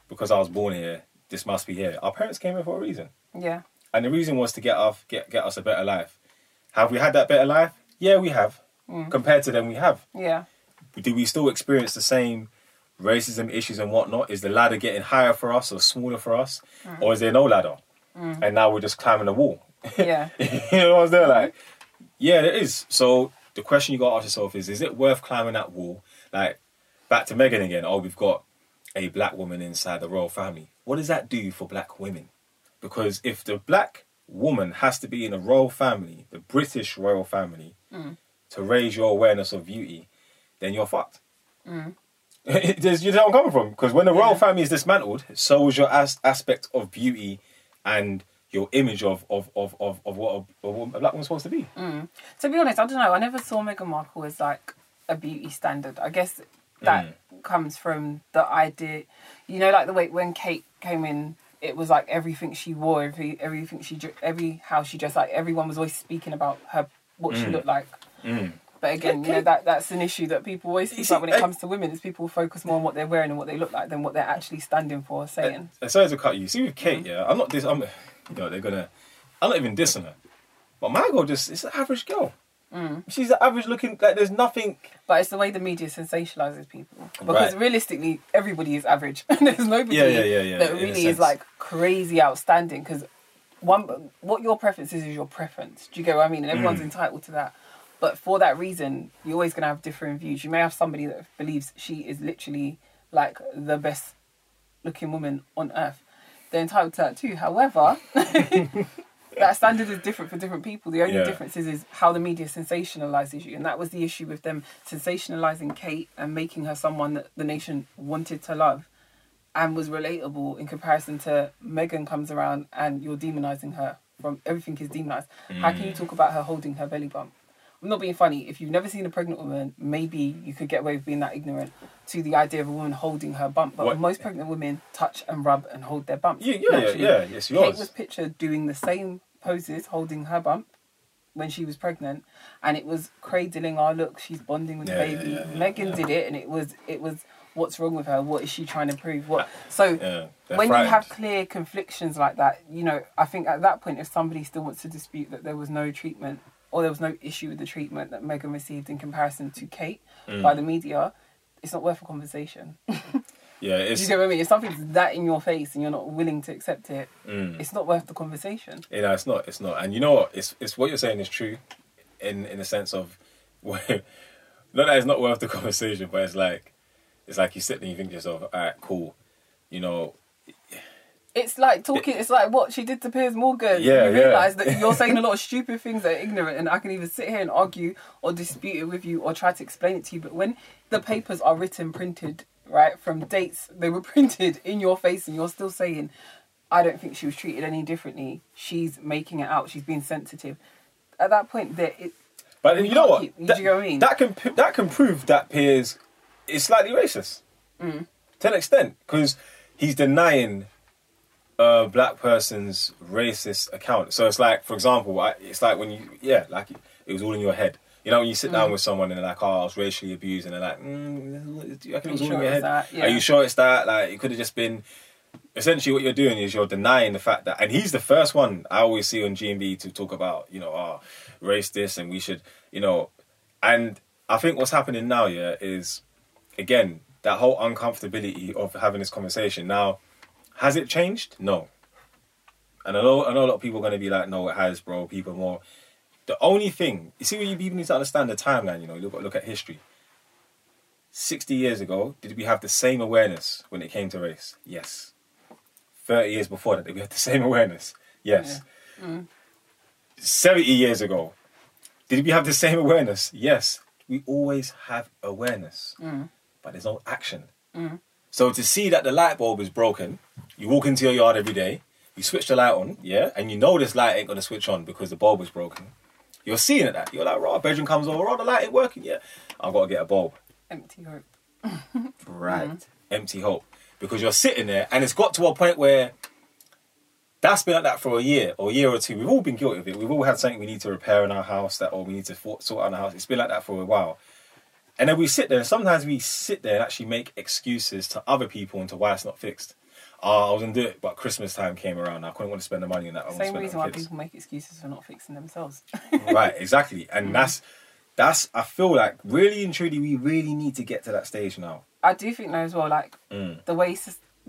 Speaker 2: because I was born here, this must be here. Our parents came here for a reason,
Speaker 1: Yeah.
Speaker 2: And the reason was to get off, get get us a better life. Have we had that better life? Yeah, we have. Mm. Compared to them, we have
Speaker 1: Yeah.
Speaker 2: do we still experience the same racism issues and whatnot? Is the ladder getting higher for us or smaller for us, mm. or is there no ladder? Mm. And now we're just climbing the wall. (laughs)
Speaker 1: Yeah.
Speaker 2: you know what I'm saying? Like, yeah, there is. So the question you got to ask yourself is: Is it worth climbing that wall? Like, back to Meghan again. Oh, we've got a black woman inside the royal family. What does that do for black women? Because if the black woman has to be in a royal family, the British royal family, mm. to raise your awareness of beauty, then you're fucked. Mm. (laughs) There's, you know where I'm coming from? Because when the royal
Speaker 1: Yeah.
Speaker 2: family is dismantled, so is your as- aspect of beauty and your image of of of of, of what a, of what a black woman's supposed to be. Mm.
Speaker 1: To be honest, I don't know. I never saw Meghan Markle as like a beauty standard. I guess that comes from the idea, you know, like the way when Kate came in, it was like everything she wore, every everything she every how she dressed. Like everyone was always speaking about her what she mm. looked like. Mm. But again, you know that that's an issue that people always speak about when it
Speaker 2: eh
Speaker 1: comes to women. Is people focus more on what they're wearing and what they look like than what they're actually standing for, or saying.
Speaker 2: Uh, Sorry to cut you. See with Kate, yeah, I'm not this. I'm, (sighs) you know, they're gonna. I'm not even dissing her, but my girl just it's an average girl. She's an average looking. Like there's nothing.
Speaker 1: But it's the way the media sensationalizes people. Because
Speaker 2: Right.
Speaker 1: realistically, everybody is average. (laughs) There's nobody
Speaker 2: Yeah, yeah, yeah,
Speaker 1: that really is like crazy outstanding. Because one, what your preference is is your preference. Do you get what I mean? And
Speaker 2: Mm.
Speaker 1: everyone's entitled to that. But for that reason, you're always going to have different views. You may have somebody that believes she is literally like the best looking woman on earth. They're entitled to that too. However, (laughs) that standard is different for different people. The only
Speaker 2: Yeah.
Speaker 1: difference is, is how the media sensationalizes you, and that was the issue with them sensationalizing Kate and making her someone that the nation wanted to love and was relatable in comparison to Meghan comes around and you're demonizing her from everything is demonized. How
Speaker 2: Mm.
Speaker 1: can you talk about her holding her belly bump? I'm not being funny. If you've never seen a pregnant woman, maybe you could get away with being that ignorant to the idea of a woman holding her bump. But
Speaker 2: What-
Speaker 1: most pregnant women touch and rub and hold their bumps.
Speaker 2: Yeah, yeah, yeah,
Speaker 1: naturally.
Speaker 2: yeah. It's
Speaker 1: Kate
Speaker 2: yours.
Speaker 1: was pictured doing the same poses, holding her bump when she was pregnant, and it was cradling our look. She's bonding with
Speaker 2: Yeah,
Speaker 1: the baby.
Speaker 2: yeah, yeah, Meghan
Speaker 1: did it, and it was it was what's wrong with her? What is she trying to prove? What ah, so
Speaker 2: Yeah, they're
Speaker 1: when you have clear conflictions like that, you know, I think at that point, if somebody still wants to dispute that there was no treatment or there was no issue with the treatment that Meghan received in comparison to Kate
Speaker 2: Mm.
Speaker 1: by the media, it's not worth a conversation. (laughs)
Speaker 2: Yeah, it's, Do
Speaker 1: you get what I mean? If something's that in your face and you're not willing to accept it,
Speaker 2: Mm.
Speaker 1: it's not worth the conversation.
Speaker 2: you know, it's not, it's not, and you know what? It's it's what you're saying is true, in in the sense of, where, (laughs) not that it's not worth the (laughs) conversation, but it's like, it's like you sit there and you think to yourself, all right, cool, you know,
Speaker 1: It's like talking. It's like what she did to Piers Morgan.
Speaker 2: Yeah,
Speaker 1: you
Speaker 2: yeah.
Speaker 1: realise that you're saying a lot of stupid things that are ignorant, and I can either sit here and argue or dispute it with you or try to explain it to you. But when the papers are written, printed, right from dates, they were (laughs) printed in your face, and you're still saying, "I don't think she was treated any differently." She's making it out. She's being sensitive. At that point, there it.
Speaker 2: But you know what?
Speaker 1: keep- do you
Speaker 2: that,
Speaker 1: get what I mean?
Speaker 2: that can that can prove that Piers is slightly racist
Speaker 1: Mm.
Speaker 2: to an extent because he's denying a black person's racist account. So it's like, for example, I, it's like when you yeah, like it was all in your head. You know, when you sit
Speaker 1: Mm.
Speaker 2: down with someone and they're like, "Oh, I was racially abused," and they're like, mm, "Do you it was all
Speaker 1: you
Speaker 2: in
Speaker 1: sure
Speaker 2: your
Speaker 1: it's
Speaker 2: head?
Speaker 1: that? Yeah.
Speaker 2: Are you sure it's that? Like, it could have just been." Essentially, what you're doing is you're denying the fact that, and he's the first one I always see on GMB to talk about, you know, oh, race this, and we should, you know, and I think what's happening now, yeah, is again that whole uncomfortability of having this conversation. Now, has it changed? No. And I know, I know a lot of people are going to be like, no, it has, bro. People more. The only thing, you see, what you people need to understand the timeline. You know, look, look at history. Sixty years ago, did we have the same awareness when it came to race? Yes. Thirty years before that, did we have the (laughs) same awareness? Yes. Mm. Seventy years ago, did we have the same awareness? Yes. We always have awareness, mm. but there's no action. Mm. So to see that the light bulb is broken, you walk into your yard every day, you switch the light on, yeah, and you know this light ain't gonna switch on because the bulb was broken. You're seeing it that. You're like, right, bedroom comes over, oh, the light ain't working yet. I've got to get a bulb.
Speaker 1: Empty hope. (laughs)
Speaker 2: Right. Mm-hmm. Empty hope. Because you're sitting there and it's got to a point where that's been like that for a year or a year or two. We've all been guilty of it. We've all had something we need to repair in our house that or we need to sort out in our house. It's been like that for a while. And then we sit there and sometimes we sit there and actually make excuses to other people into why it's not fixed. Oh, I was gonna do it, but Christmas time came around. I couldn't want to spend the money on that. I
Speaker 1: Same reason why
Speaker 2: kids.
Speaker 1: people make excuses for not fixing themselves. (laughs)
Speaker 2: right, exactly. And mm. that's that's I feel like really and truly we really need to get to that stage now.
Speaker 1: I do think though as well, like
Speaker 2: Mm.
Speaker 1: the way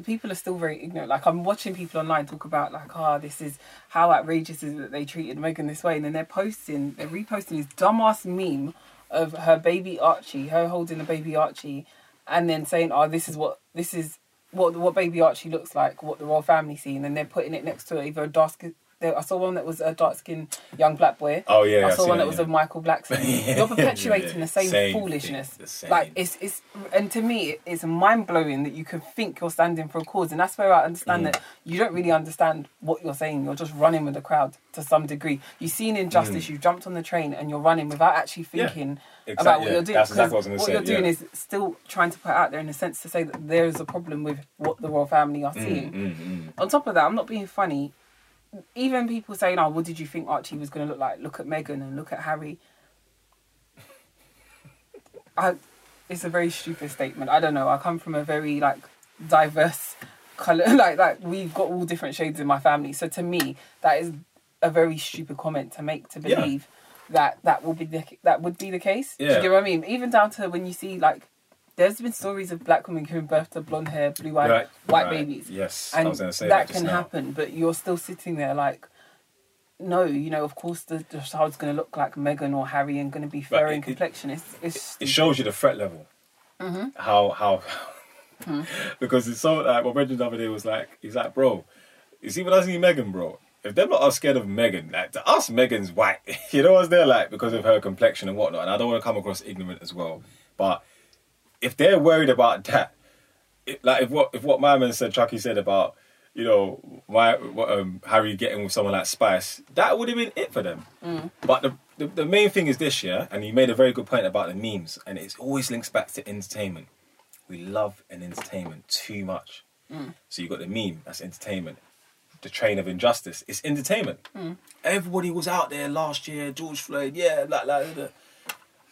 Speaker 1: people are still very ignorant. Like I'm watching people online talk about like, oh, this is how outrageous is it that they treated Meghan this way, and then they're posting, they're reposting this dumbass meme of her baby Archie, her holding the baby Archie, and then saying, oh, this is what this is what what baby Archie looks like, what the royal family see, and then they're putting it next to either a dark there, I saw one that was a dark skinned young black boy.
Speaker 2: Oh, yeah,
Speaker 1: I saw one
Speaker 2: that,
Speaker 1: was of Michael Blackson. (laughs) You're perpetuating the same,
Speaker 2: Same
Speaker 1: foolishness.
Speaker 2: thing, the same.
Speaker 1: Like it's it's and to me it's mind blowing that you can think you're standing for a cause, and that's where I understand
Speaker 2: Mm.
Speaker 1: that you don't really understand what you're saying. You're just running with the crowd to some degree. You've seen injustice. You've jumped on the train and you're running without actually
Speaker 2: Mm. Yeah,
Speaker 1: thinking
Speaker 2: exactly,
Speaker 1: about what
Speaker 2: yeah.
Speaker 1: you're doing.
Speaker 2: That's exactly what
Speaker 1: what
Speaker 2: say,
Speaker 1: you're doing
Speaker 2: yeah.
Speaker 1: is still trying to put out there in a sense to say that there is a problem with what the royal family are seeing.
Speaker 2: Mm, mm.
Speaker 1: On top of that, I'm not being funny. Even people saying, "Oh, what did you think Archie was going to look like?" Look at Meghan and look at Harry. I, it's a very stupid statement. I don't know. I come from a very like diverse color. (laughs) Like like we've got all different shades in my family. So to me, that is a very stupid comment to make to
Speaker 2: Yeah.
Speaker 1: believe that that will be the that would be the case. Do
Speaker 2: Yeah.
Speaker 1: you get what I mean? Even down to when you see like. There's been stories of black women giving birth to blonde hair, blue eyed,
Speaker 2: Right,
Speaker 1: white
Speaker 2: right.
Speaker 1: babies
Speaker 2: Yes, I
Speaker 1: and
Speaker 2: was going to say
Speaker 1: that
Speaker 2: that,
Speaker 1: can
Speaker 2: now.
Speaker 1: happen but you're still sitting there like no you know of course the, the child's going to look like Meghan or Harry and going to be fair
Speaker 2: But
Speaker 1: in
Speaker 2: it-
Speaker 1: complexion it's, it's
Speaker 2: It shows you the threat level.
Speaker 1: Mm-hmm.
Speaker 2: How how (laughs) because it's so like my brother the other day was like he's like bro, you see when I see Meghan bro. If them lot are scared of Meghan, like to us, Meghan's white. (laughs) you know what's there like because of her complexion and whatnot. And I don't want to come across ignorant as well, but if they're worried about that, it, like if what if what my man said, Chucky said about you know my what, um, Harry getting with someone like Spice, that would have been it for them. Mm. But the, the the main thing is this, yeah, and you made a very good point about the memes, and it always links back to entertainment. We love an entertainment too much. Mm. So you got the meme, that's entertainment. The train of injustice, it's entertainment. Mm. Everybody was out there last year, George Floyd, yeah, like like.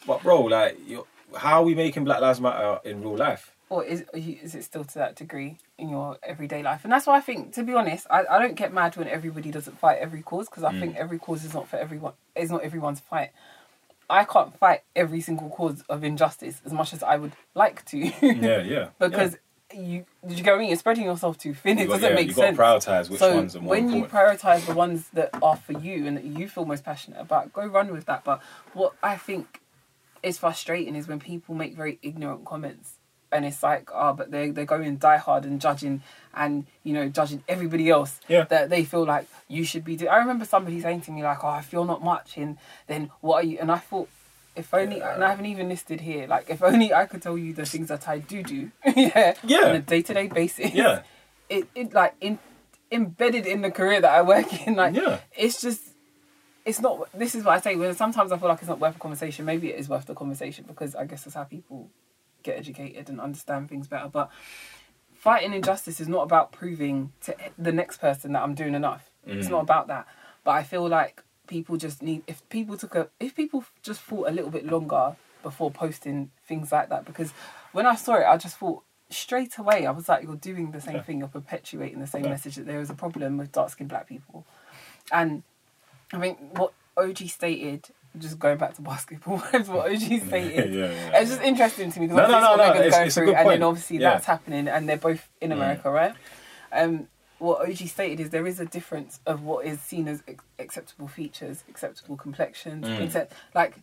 Speaker 2: But bro, like, you how are we making Black Lives Matter in real life?
Speaker 1: or is is it still to that degree in your everyday life and that's why I think to be honest I, I don't get mad when everybody doesn't fight every cause because I
Speaker 2: Mm.
Speaker 1: think every cause is not for everyone is not everyone's fight I can't fight every single cause of injustice as much as I would like to
Speaker 2: Yeah, yeah. (laughs)
Speaker 1: because you did you get what I mean? You're spreading yourself too thin.
Speaker 2: You
Speaker 1: It
Speaker 2: got-
Speaker 1: doesn't
Speaker 2: yeah,
Speaker 1: make
Speaker 2: you
Speaker 1: sense.
Speaker 2: got to prioritize which
Speaker 1: so
Speaker 2: ones are more
Speaker 1: when you prioritize the ones that are for you and that you feel most passionate about, go run with that. But what I think is frustrating is when people make very ignorant comments. And it's like, oh, but they they're going die hard and judging, and you know, judging everybody else
Speaker 2: Yeah.
Speaker 1: that they feel like you should be doing. I remember somebody saying to me like, "Oh, if you're not much, and then what are you?" And I thought, if only, and I haven't even listed here. Like, if only I could tell you the things that I do do, (laughs) yeah,
Speaker 2: Yeah.
Speaker 1: on a day to day basis,
Speaker 2: Yeah.
Speaker 1: it it like in embedded in the career that I work in. Like,
Speaker 2: Yeah.
Speaker 1: it's just. It's not. This is what I say. When sometimes I feel like it's not worth a conversation. Maybe it is worth the conversation because I guess that's how people get educated and understand things better. But fighting injustice is not about proving to the next person that I'm doing enough. It's not mm. about that. But I feel like people just need if people took a if people just thought a little bit longer before posting things like that because when I saw it I just thought straight away I was like you're doing the same
Speaker 2: Yeah.
Speaker 1: thing you're perpetuating the same
Speaker 2: Yeah.
Speaker 1: message that there is a problem with dark skinned black people and I mean, what OG stated just going back to basketball (laughs) what OG stated (laughs)
Speaker 2: Yeah, yeah,
Speaker 1: it's just interesting to me
Speaker 2: No,
Speaker 1: because
Speaker 2: no, no, no,
Speaker 1: Meghan's
Speaker 2: it's-
Speaker 1: going
Speaker 2: it's a
Speaker 1: through and then obviously
Speaker 2: Yeah.
Speaker 1: that's happening and they're both in America right um, what OG stated is there is a difference of what is seen as acceptable features, acceptable complexions,
Speaker 2: Mm.
Speaker 1: like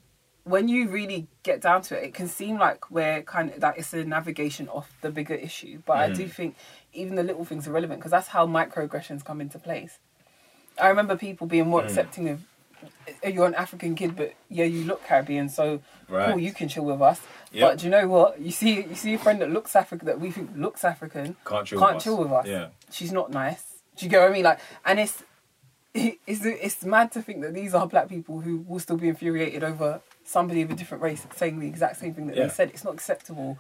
Speaker 1: when you really get down to it, it can seem like we're kind of like it's a navigation off the bigger issue. But I
Speaker 2: Mm.
Speaker 1: do think even the little things are relevant because that's how microaggressions come into place. I remember people being more
Speaker 2: Mm.
Speaker 1: accepting of "Uh, you're an African kid, but yeah, you look Caribbean, so
Speaker 2: Right.
Speaker 1: cool, you can chill with us.
Speaker 2: Yep.
Speaker 1: But do you know what? You see, you see a friend that looks African that we think looks African,
Speaker 2: Can't chill
Speaker 1: can't
Speaker 2: with us.
Speaker 1: with us.
Speaker 2: Yeah.
Speaker 1: She's not nice. Do you get what I mean? Like, and it's (laughs) it's it's mad to think that these are black people who will still be infuriated over somebody of a different race saying the exact same thing that
Speaker 2: Yeah.
Speaker 1: they said. It's not acceptable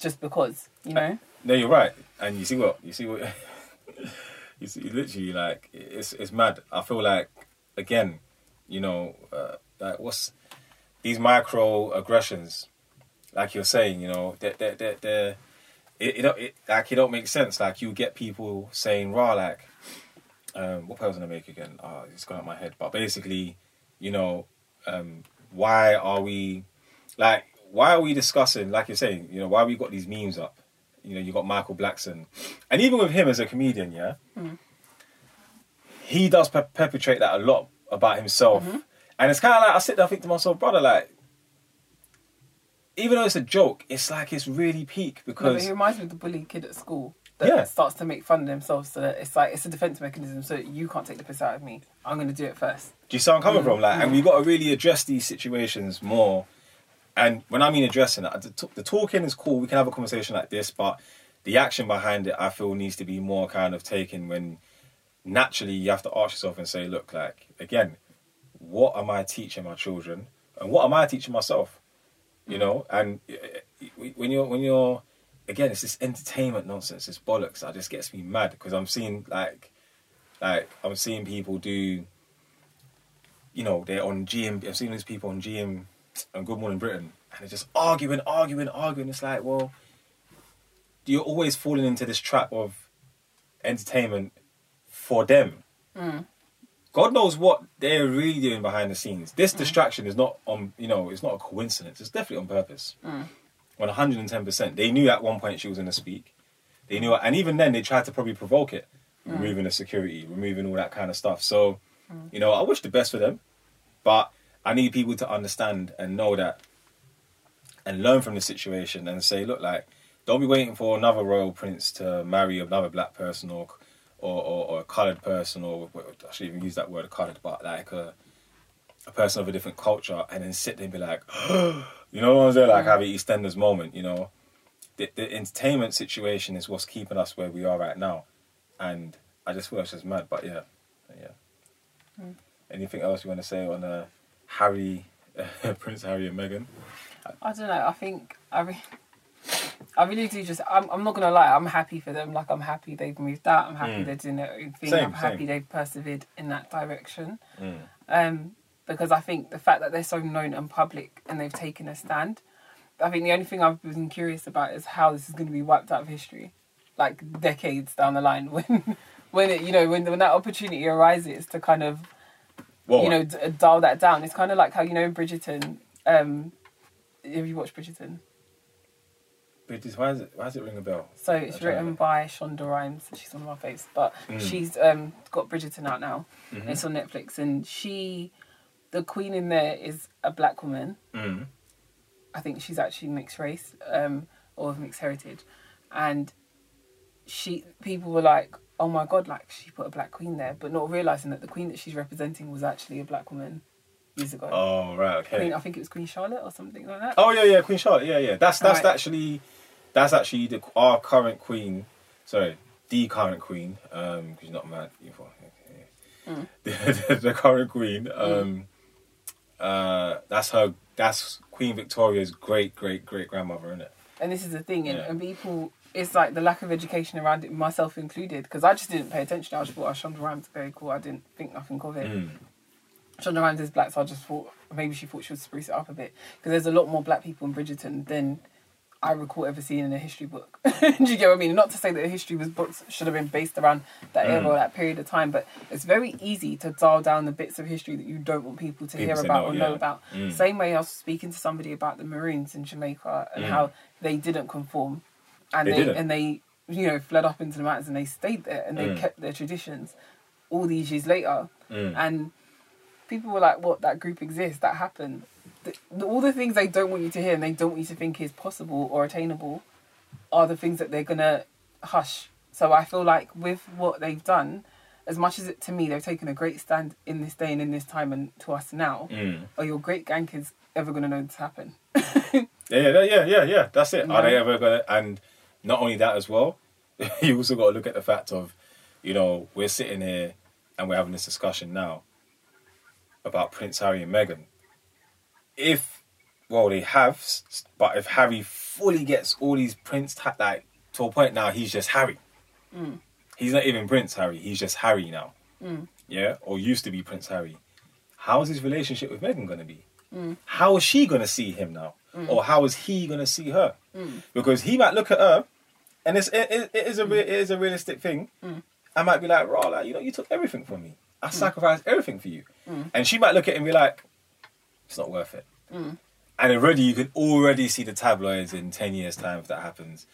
Speaker 1: just because you know.
Speaker 2: No, you're right. And you see what you see what (laughs) see. Literally, like it's it's mad. I feel like again, you know, uh, like what's these micro aggressions, like you're saying, you know, they they they they it, it, it like it don't make sense. Like you get people saying raw like, um, what was I gonna make again? Oh, it's gone out my head. But basically, you know, um, why are we like why are we discussing like you're saying, you know, why we got these memes up? You know, you got Michael Blackson, and even with him as a comedian, yeah, hmm. he does per- perpetrate that a lot about himself, mm-hmm. and it's kind of like I sit there and think to myself, brother, like. Even though it's a joke, it's like it's really peak
Speaker 1: No,
Speaker 2: because
Speaker 1: he reminds me of the bully kid at school. that
Speaker 2: Yeah.
Speaker 1: starts to make fun of themselves. So that it's like it's a defense mechanism. So you can't take the piss out of me. I'm going to do it first.
Speaker 2: Do you see where I'm coming mm. from? Like, and mm. we got to really address these situations more. And when I mean addressing it, the, the talking is cool. We can have a conversation like this, but the action behind it, I feel, needs to be more kind of taken when naturally you have to ask yourself and say, look, like again, what am I teaching my children, and what am I teaching myself? You mm. know, and uh, when you're when you're again, it's this entertainment nonsense, this bollocks that just gets me mad because I'm seeing like like I'm seeing people do you know, they're on GM. I've seen these people on GM and Good Morning Britain, and they're just arguing, arguing, arguing. It's like, well, you're always falling into this trap of entertainment for them. Mm. God knows what they're really doing behind the scenes. This mm. distraction is not on, you know, it's not a coincidence. It's definitely on purpose. Mm. One hundred and ten percent. They knew at one point she was going to speak. They knew, and even then, they tried to probably provoke it, removing the security, removing all that kind of stuff. So, you know, I wish the best for them, but I need people to understand and know that, and learn from the situation and say, look, like, don't be waiting for another royal prince to marry another black person or, or, or, or a coloured person, or I should even use that word, coloured, but like a, a person of a different culture, and then sit there and be like, (gasps) you know what I'm saying? Like have an EastEnders moment, you know. The, the entertainment situation is what's keeping us where we are right now, and I just feel it's just mad. But yeah, yeah. Anything else you want to say on uh, Harry, (laughs) Prince Harry and Meghan?
Speaker 1: I don't know. I think I, re- I really do. Just I'm, I'm not gonna lie. I'm happy for them. Like I'm happy they've moved out. I'm happy
Speaker 2: Mm.
Speaker 1: they're doing their own thing.
Speaker 2: Same,
Speaker 1: I'm happy
Speaker 2: same.
Speaker 1: they've persevered in that direction.
Speaker 2: Mm.
Speaker 1: Um, because I think the fact that they're so known and public and they've taken a stand. I think the only thing I've been curious about is how this is going to be wiped out of history, like decades down the line (laughs) when, when it you know when when that opportunity arises to kind of You know d- dial that down. It's kind of like how you know Bridgerton. Um, have you watched Bridgerton?
Speaker 2: but this- why, is it, why does it ring a bell?
Speaker 1: So it's written by Shonda Rhimes. She's one of my faves, but
Speaker 2: Mm.
Speaker 1: she's um, got Bridgerton out now.
Speaker 2: Mhm.
Speaker 1: It's on Netflix, and she, the queen in there, is a black woman.
Speaker 2: Mm.
Speaker 1: I think she's actually mixed race um, or of mixed heritage, and she people were like, "Oh my god!" Like she put a black queen there, but not realizing that the queen that she's representing was actually a black woman years ago.
Speaker 2: Oh right, okay.
Speaker 1: Queen, I think it was Queen Charlotte or something like that.
Speaker 2: Oh yeah, yeah, Queen Charlotte. Yeah, yeah. That's that's
Speaker 1: Alright.
Speaker 2: actually that's actually the our current queen. Sorry, the current queen. Um, because not mad.
Speaker 1: Mm. (laughs)
Speaker 2: the, the, the current queen. Um, uh, that's her. That's Queen Victoria's great great great grandmother, isn't it?
Speaker 1: And this is the thing, and,
Speaker 2: Yeah.
Speaker 1: and people, it's like the lack of education around it, myself included, because I just didn't pay attention. I just thought, oh, Shonda Rhimes is very cool. I didn't think nothing of it.
Speaker 2: Mm.
Speaker 1: Shonda Rhimes is black, so I just thought maybe she thought she would spruce it up a bit. Because there's a lot more black people in Bridgerton than I recall ever seeing in a history book. (laughs) Do you get what I mean? Not to say that history was books should have been based around that era
Speaker 2: Mm.
Speaker 1: or that period of time, but it's very easy to dial down the bits of history that you don't want people to
Speaker 2: People
Speaker 1: hear about
Speaker 2: know,
Speaker 1: or
Speaker 2: yeah.
Speaker 1: know about.
Speaker 2: Mm.
Speaker 1: Same way I was speaking to somebody about the Maroons in Jamaica and
Speaker 2: Mm.
Speaker 1: how they didn't conform, and
Speaker 2: They
Speaker 1: they, and they you know fled up into the mountains and they stayed there and they
Speaker 2: Mm.
Speaker 1: kept their traditions all these years later
Speaker 2: Mm.
Speaker 1: and people were like, "What? That group exists? That happened?" The, the, all the things they don't want you to hear and they don't want you to think is possible or attainable are the things that they're gonna hush. So I feel like with what they've done, as much as it to me they've taken a great stand in this day and in this time and to us now,
Speaker 2: Mm.
Speaker 1: are your great grandkids ever gonna know this happened?
Speaker 2: Yeah, yeah, yeah, yeah, yeah. That's it. (laughs) Are they ever gonna? And not only that as well, (laughs) you also got to look at the fact of, you know, we're sitting here and we're having this discussion now about Prince Harry and Meghan. If, well, they have, but if Harry fully gets all these Prince ta- like to a point now, he's just Harry.
Speaker 1: Mm.
Speaker 2: He's not even Prince Harry. He's just Harry now.
Speaker 1: Mm.
Speaker 2: Yeah, or used to be Prince Harry. How is his relationship with Meghan going to be?
Speaker 1: Mm.
Speaker 2: How is she going to see him now? Or how is he going to see her?
Speaker 1: Mm.
Speaker 2: Because he might look at her, and it's, it, it, is a re- it is a realistic thing.
Speaker 1: Mm.
Speaker 2: I might be like, raw, like, you know, you took everything from me. I sacrificed everything for you.
Speaker 1: Mm.
Speaker 2: And she might look at it and be like, it's not worth it.
Speaker 1: Mm.
Speaker 2: And already, you can already see the tabloids in 10 years' time if that happens.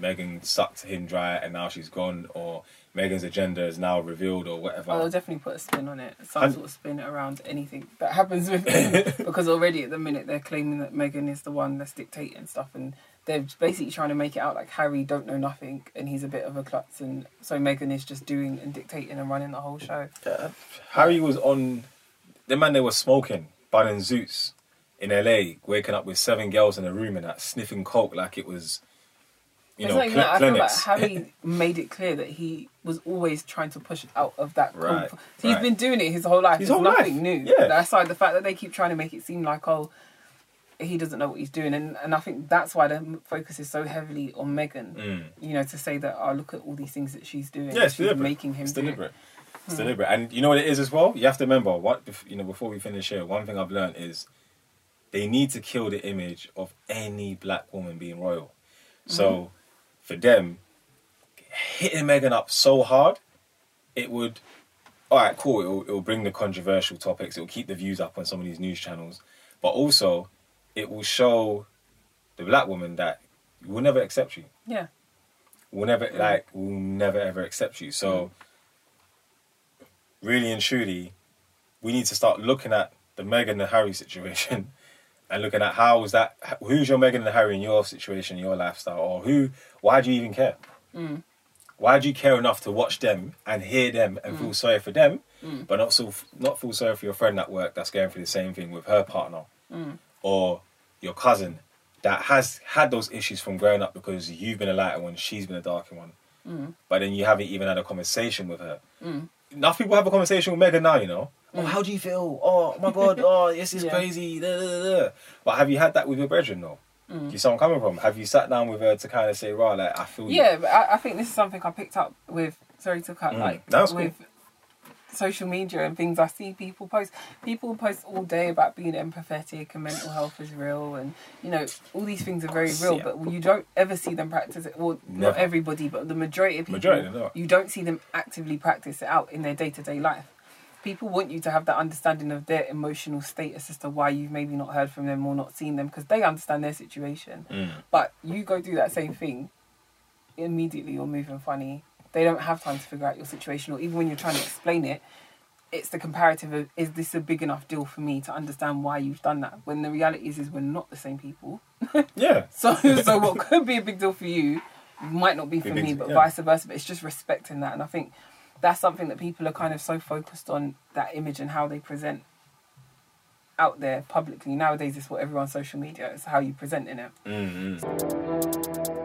Speaker 2: Meghan sucked him dry and now she's gone, or Meghan's agenda is now revealed, or whatever.
Speaker 1: Well, they'll definitely put a spin on it, some
Speaker 2: And-
Speaker 1: sort of spin around anything that happens with him. (laughs) because already at the minute they're claiming that Meghan is the one that's dictating stuff, and they're basically trying to make it out like Harry don't know nothing and he's a bit of a klutz, and so Meghan is just doing and dictating and running the whole show. Yeah.
Speaker 2: Harry was on the man they were smoking, Bun Zeus in LA, waking up with seven girls in a room and that sniffing coke like it was you
Speaker 1: it's
Speaker 2: know,
Speaker 1: even
Speaker 2: cl-
Speaker 1: that. I feel like. Harry (laughs) made it clear that he was always trying to push out of that.
Speaker 2: Right,
Speaker 1: comfort. So he's
Speaker 2: right.
Speaker 1: been doing it his whole life.
Speaker 2: His
Speaker 1: It's
Speaker 2: whole
Speaker 1: nothing
Speaker 2: life,
Speaker 1: new.
Speaker 2: yeah.
Speaker 1: That's why the fact that they keep trying to make it seem like oh, he doesn't know what he's doing, and and I think that's why the focus is so heavily on Meghan.
Speaker 2: Mm.
Speaker 1: You know, to say that oh, look at all these things that she's doing.
Speaker 2: Yeah, it's
Speaker 1: she's
Speaker 2: deliberate.
Speaker 1: making him
Speaker 2: It's deliberate. It's
Speaker 1: Hmm.
Speaker 2: deliberate, and you know what it is as well. You have to remember what you know before we finish here. One thing I've learned is they need to kill the image of any black woman being royal. So
Speaker 1: Mm-hmm.
Speaker 2: For them, hitting Meghan up so hard, it would. All right, cool. It'll, it'll bring the controversial topics. It'll keep the views up on some of these news channels, but also it will show the black woman that we'll never accept you.
Speaker 1: Yeah.
Speaker 2: We'll never like we'll never ever accept you. So really and truly, we need to start looking at the Meghan and Harry situation and looking at how is that who's your Meghan and Harry in your situation, your lifestyle, or who why do you even care? Mm. Why do you care enough to watch them and hear them and feel mm. sorry for them, mm. but not so not feel sorry for your friend at work that's going through the same thing with her partner, or your cousin that has had those issues from growing up because you've been a lighter one, she's been a darker one, but then you haven't even had a conversation with her. Enough people have a conversation with Meghan now, you know. Oh, how do you feel? Oh my god! Oh, this is
Speaker 1: Yeah.
Speaker 2: crazy. Da, da, da. But have you had that with your brethren though? Do you see where I'm coming from? Have you sat down with her to kind of say, right, like I feel.
Speaker 1: Yeah, but I, I think this is something I picked up with. Sorry to cut.
Speaker 2: Mm,
Speaker 1: Like
Speaker 2: that's cool.
Speaker 1: with social media and things I see people post. People post all day about being empathetic and mental health is real, and you know all these things are very real.
Speaker 2: Yeah.
Speaker 1: But you don't ever see them practice it. Well,
Speaker 2: Never.
Speaker 1: not everybody, but the majority of people.
Speaker 2: Majority of them don't.
Speaker 1: you don't see them actively practice it out in their day to day life. People want you to have that understanding of their emotional status as to why you've maybe not heard from them or not seen them because they understand their situation.
Speaker 2: Mm.
Speaker 1: But you go do that same thing, immediately you're moving funny. They don't have time to figure out your situation, or even when you're trying to explain it, it's the comparative of is this a big enough deal for me to understand why you've done that? When the reality is, is we're not the same people. (laughs)
Speaker 2: Yeah.
Speaker 1: So, (laughs) so what could be a big deal for you might not be for me, but
Speaker 2: yeah.
Speaker 1: vice versa. But it's just respecting that, and I think that's something that people are kind of so focused on that image and how they present out there publicly nowadays. It's what everyone's social media is how you present in it.
Speaker 2: Mm, mm.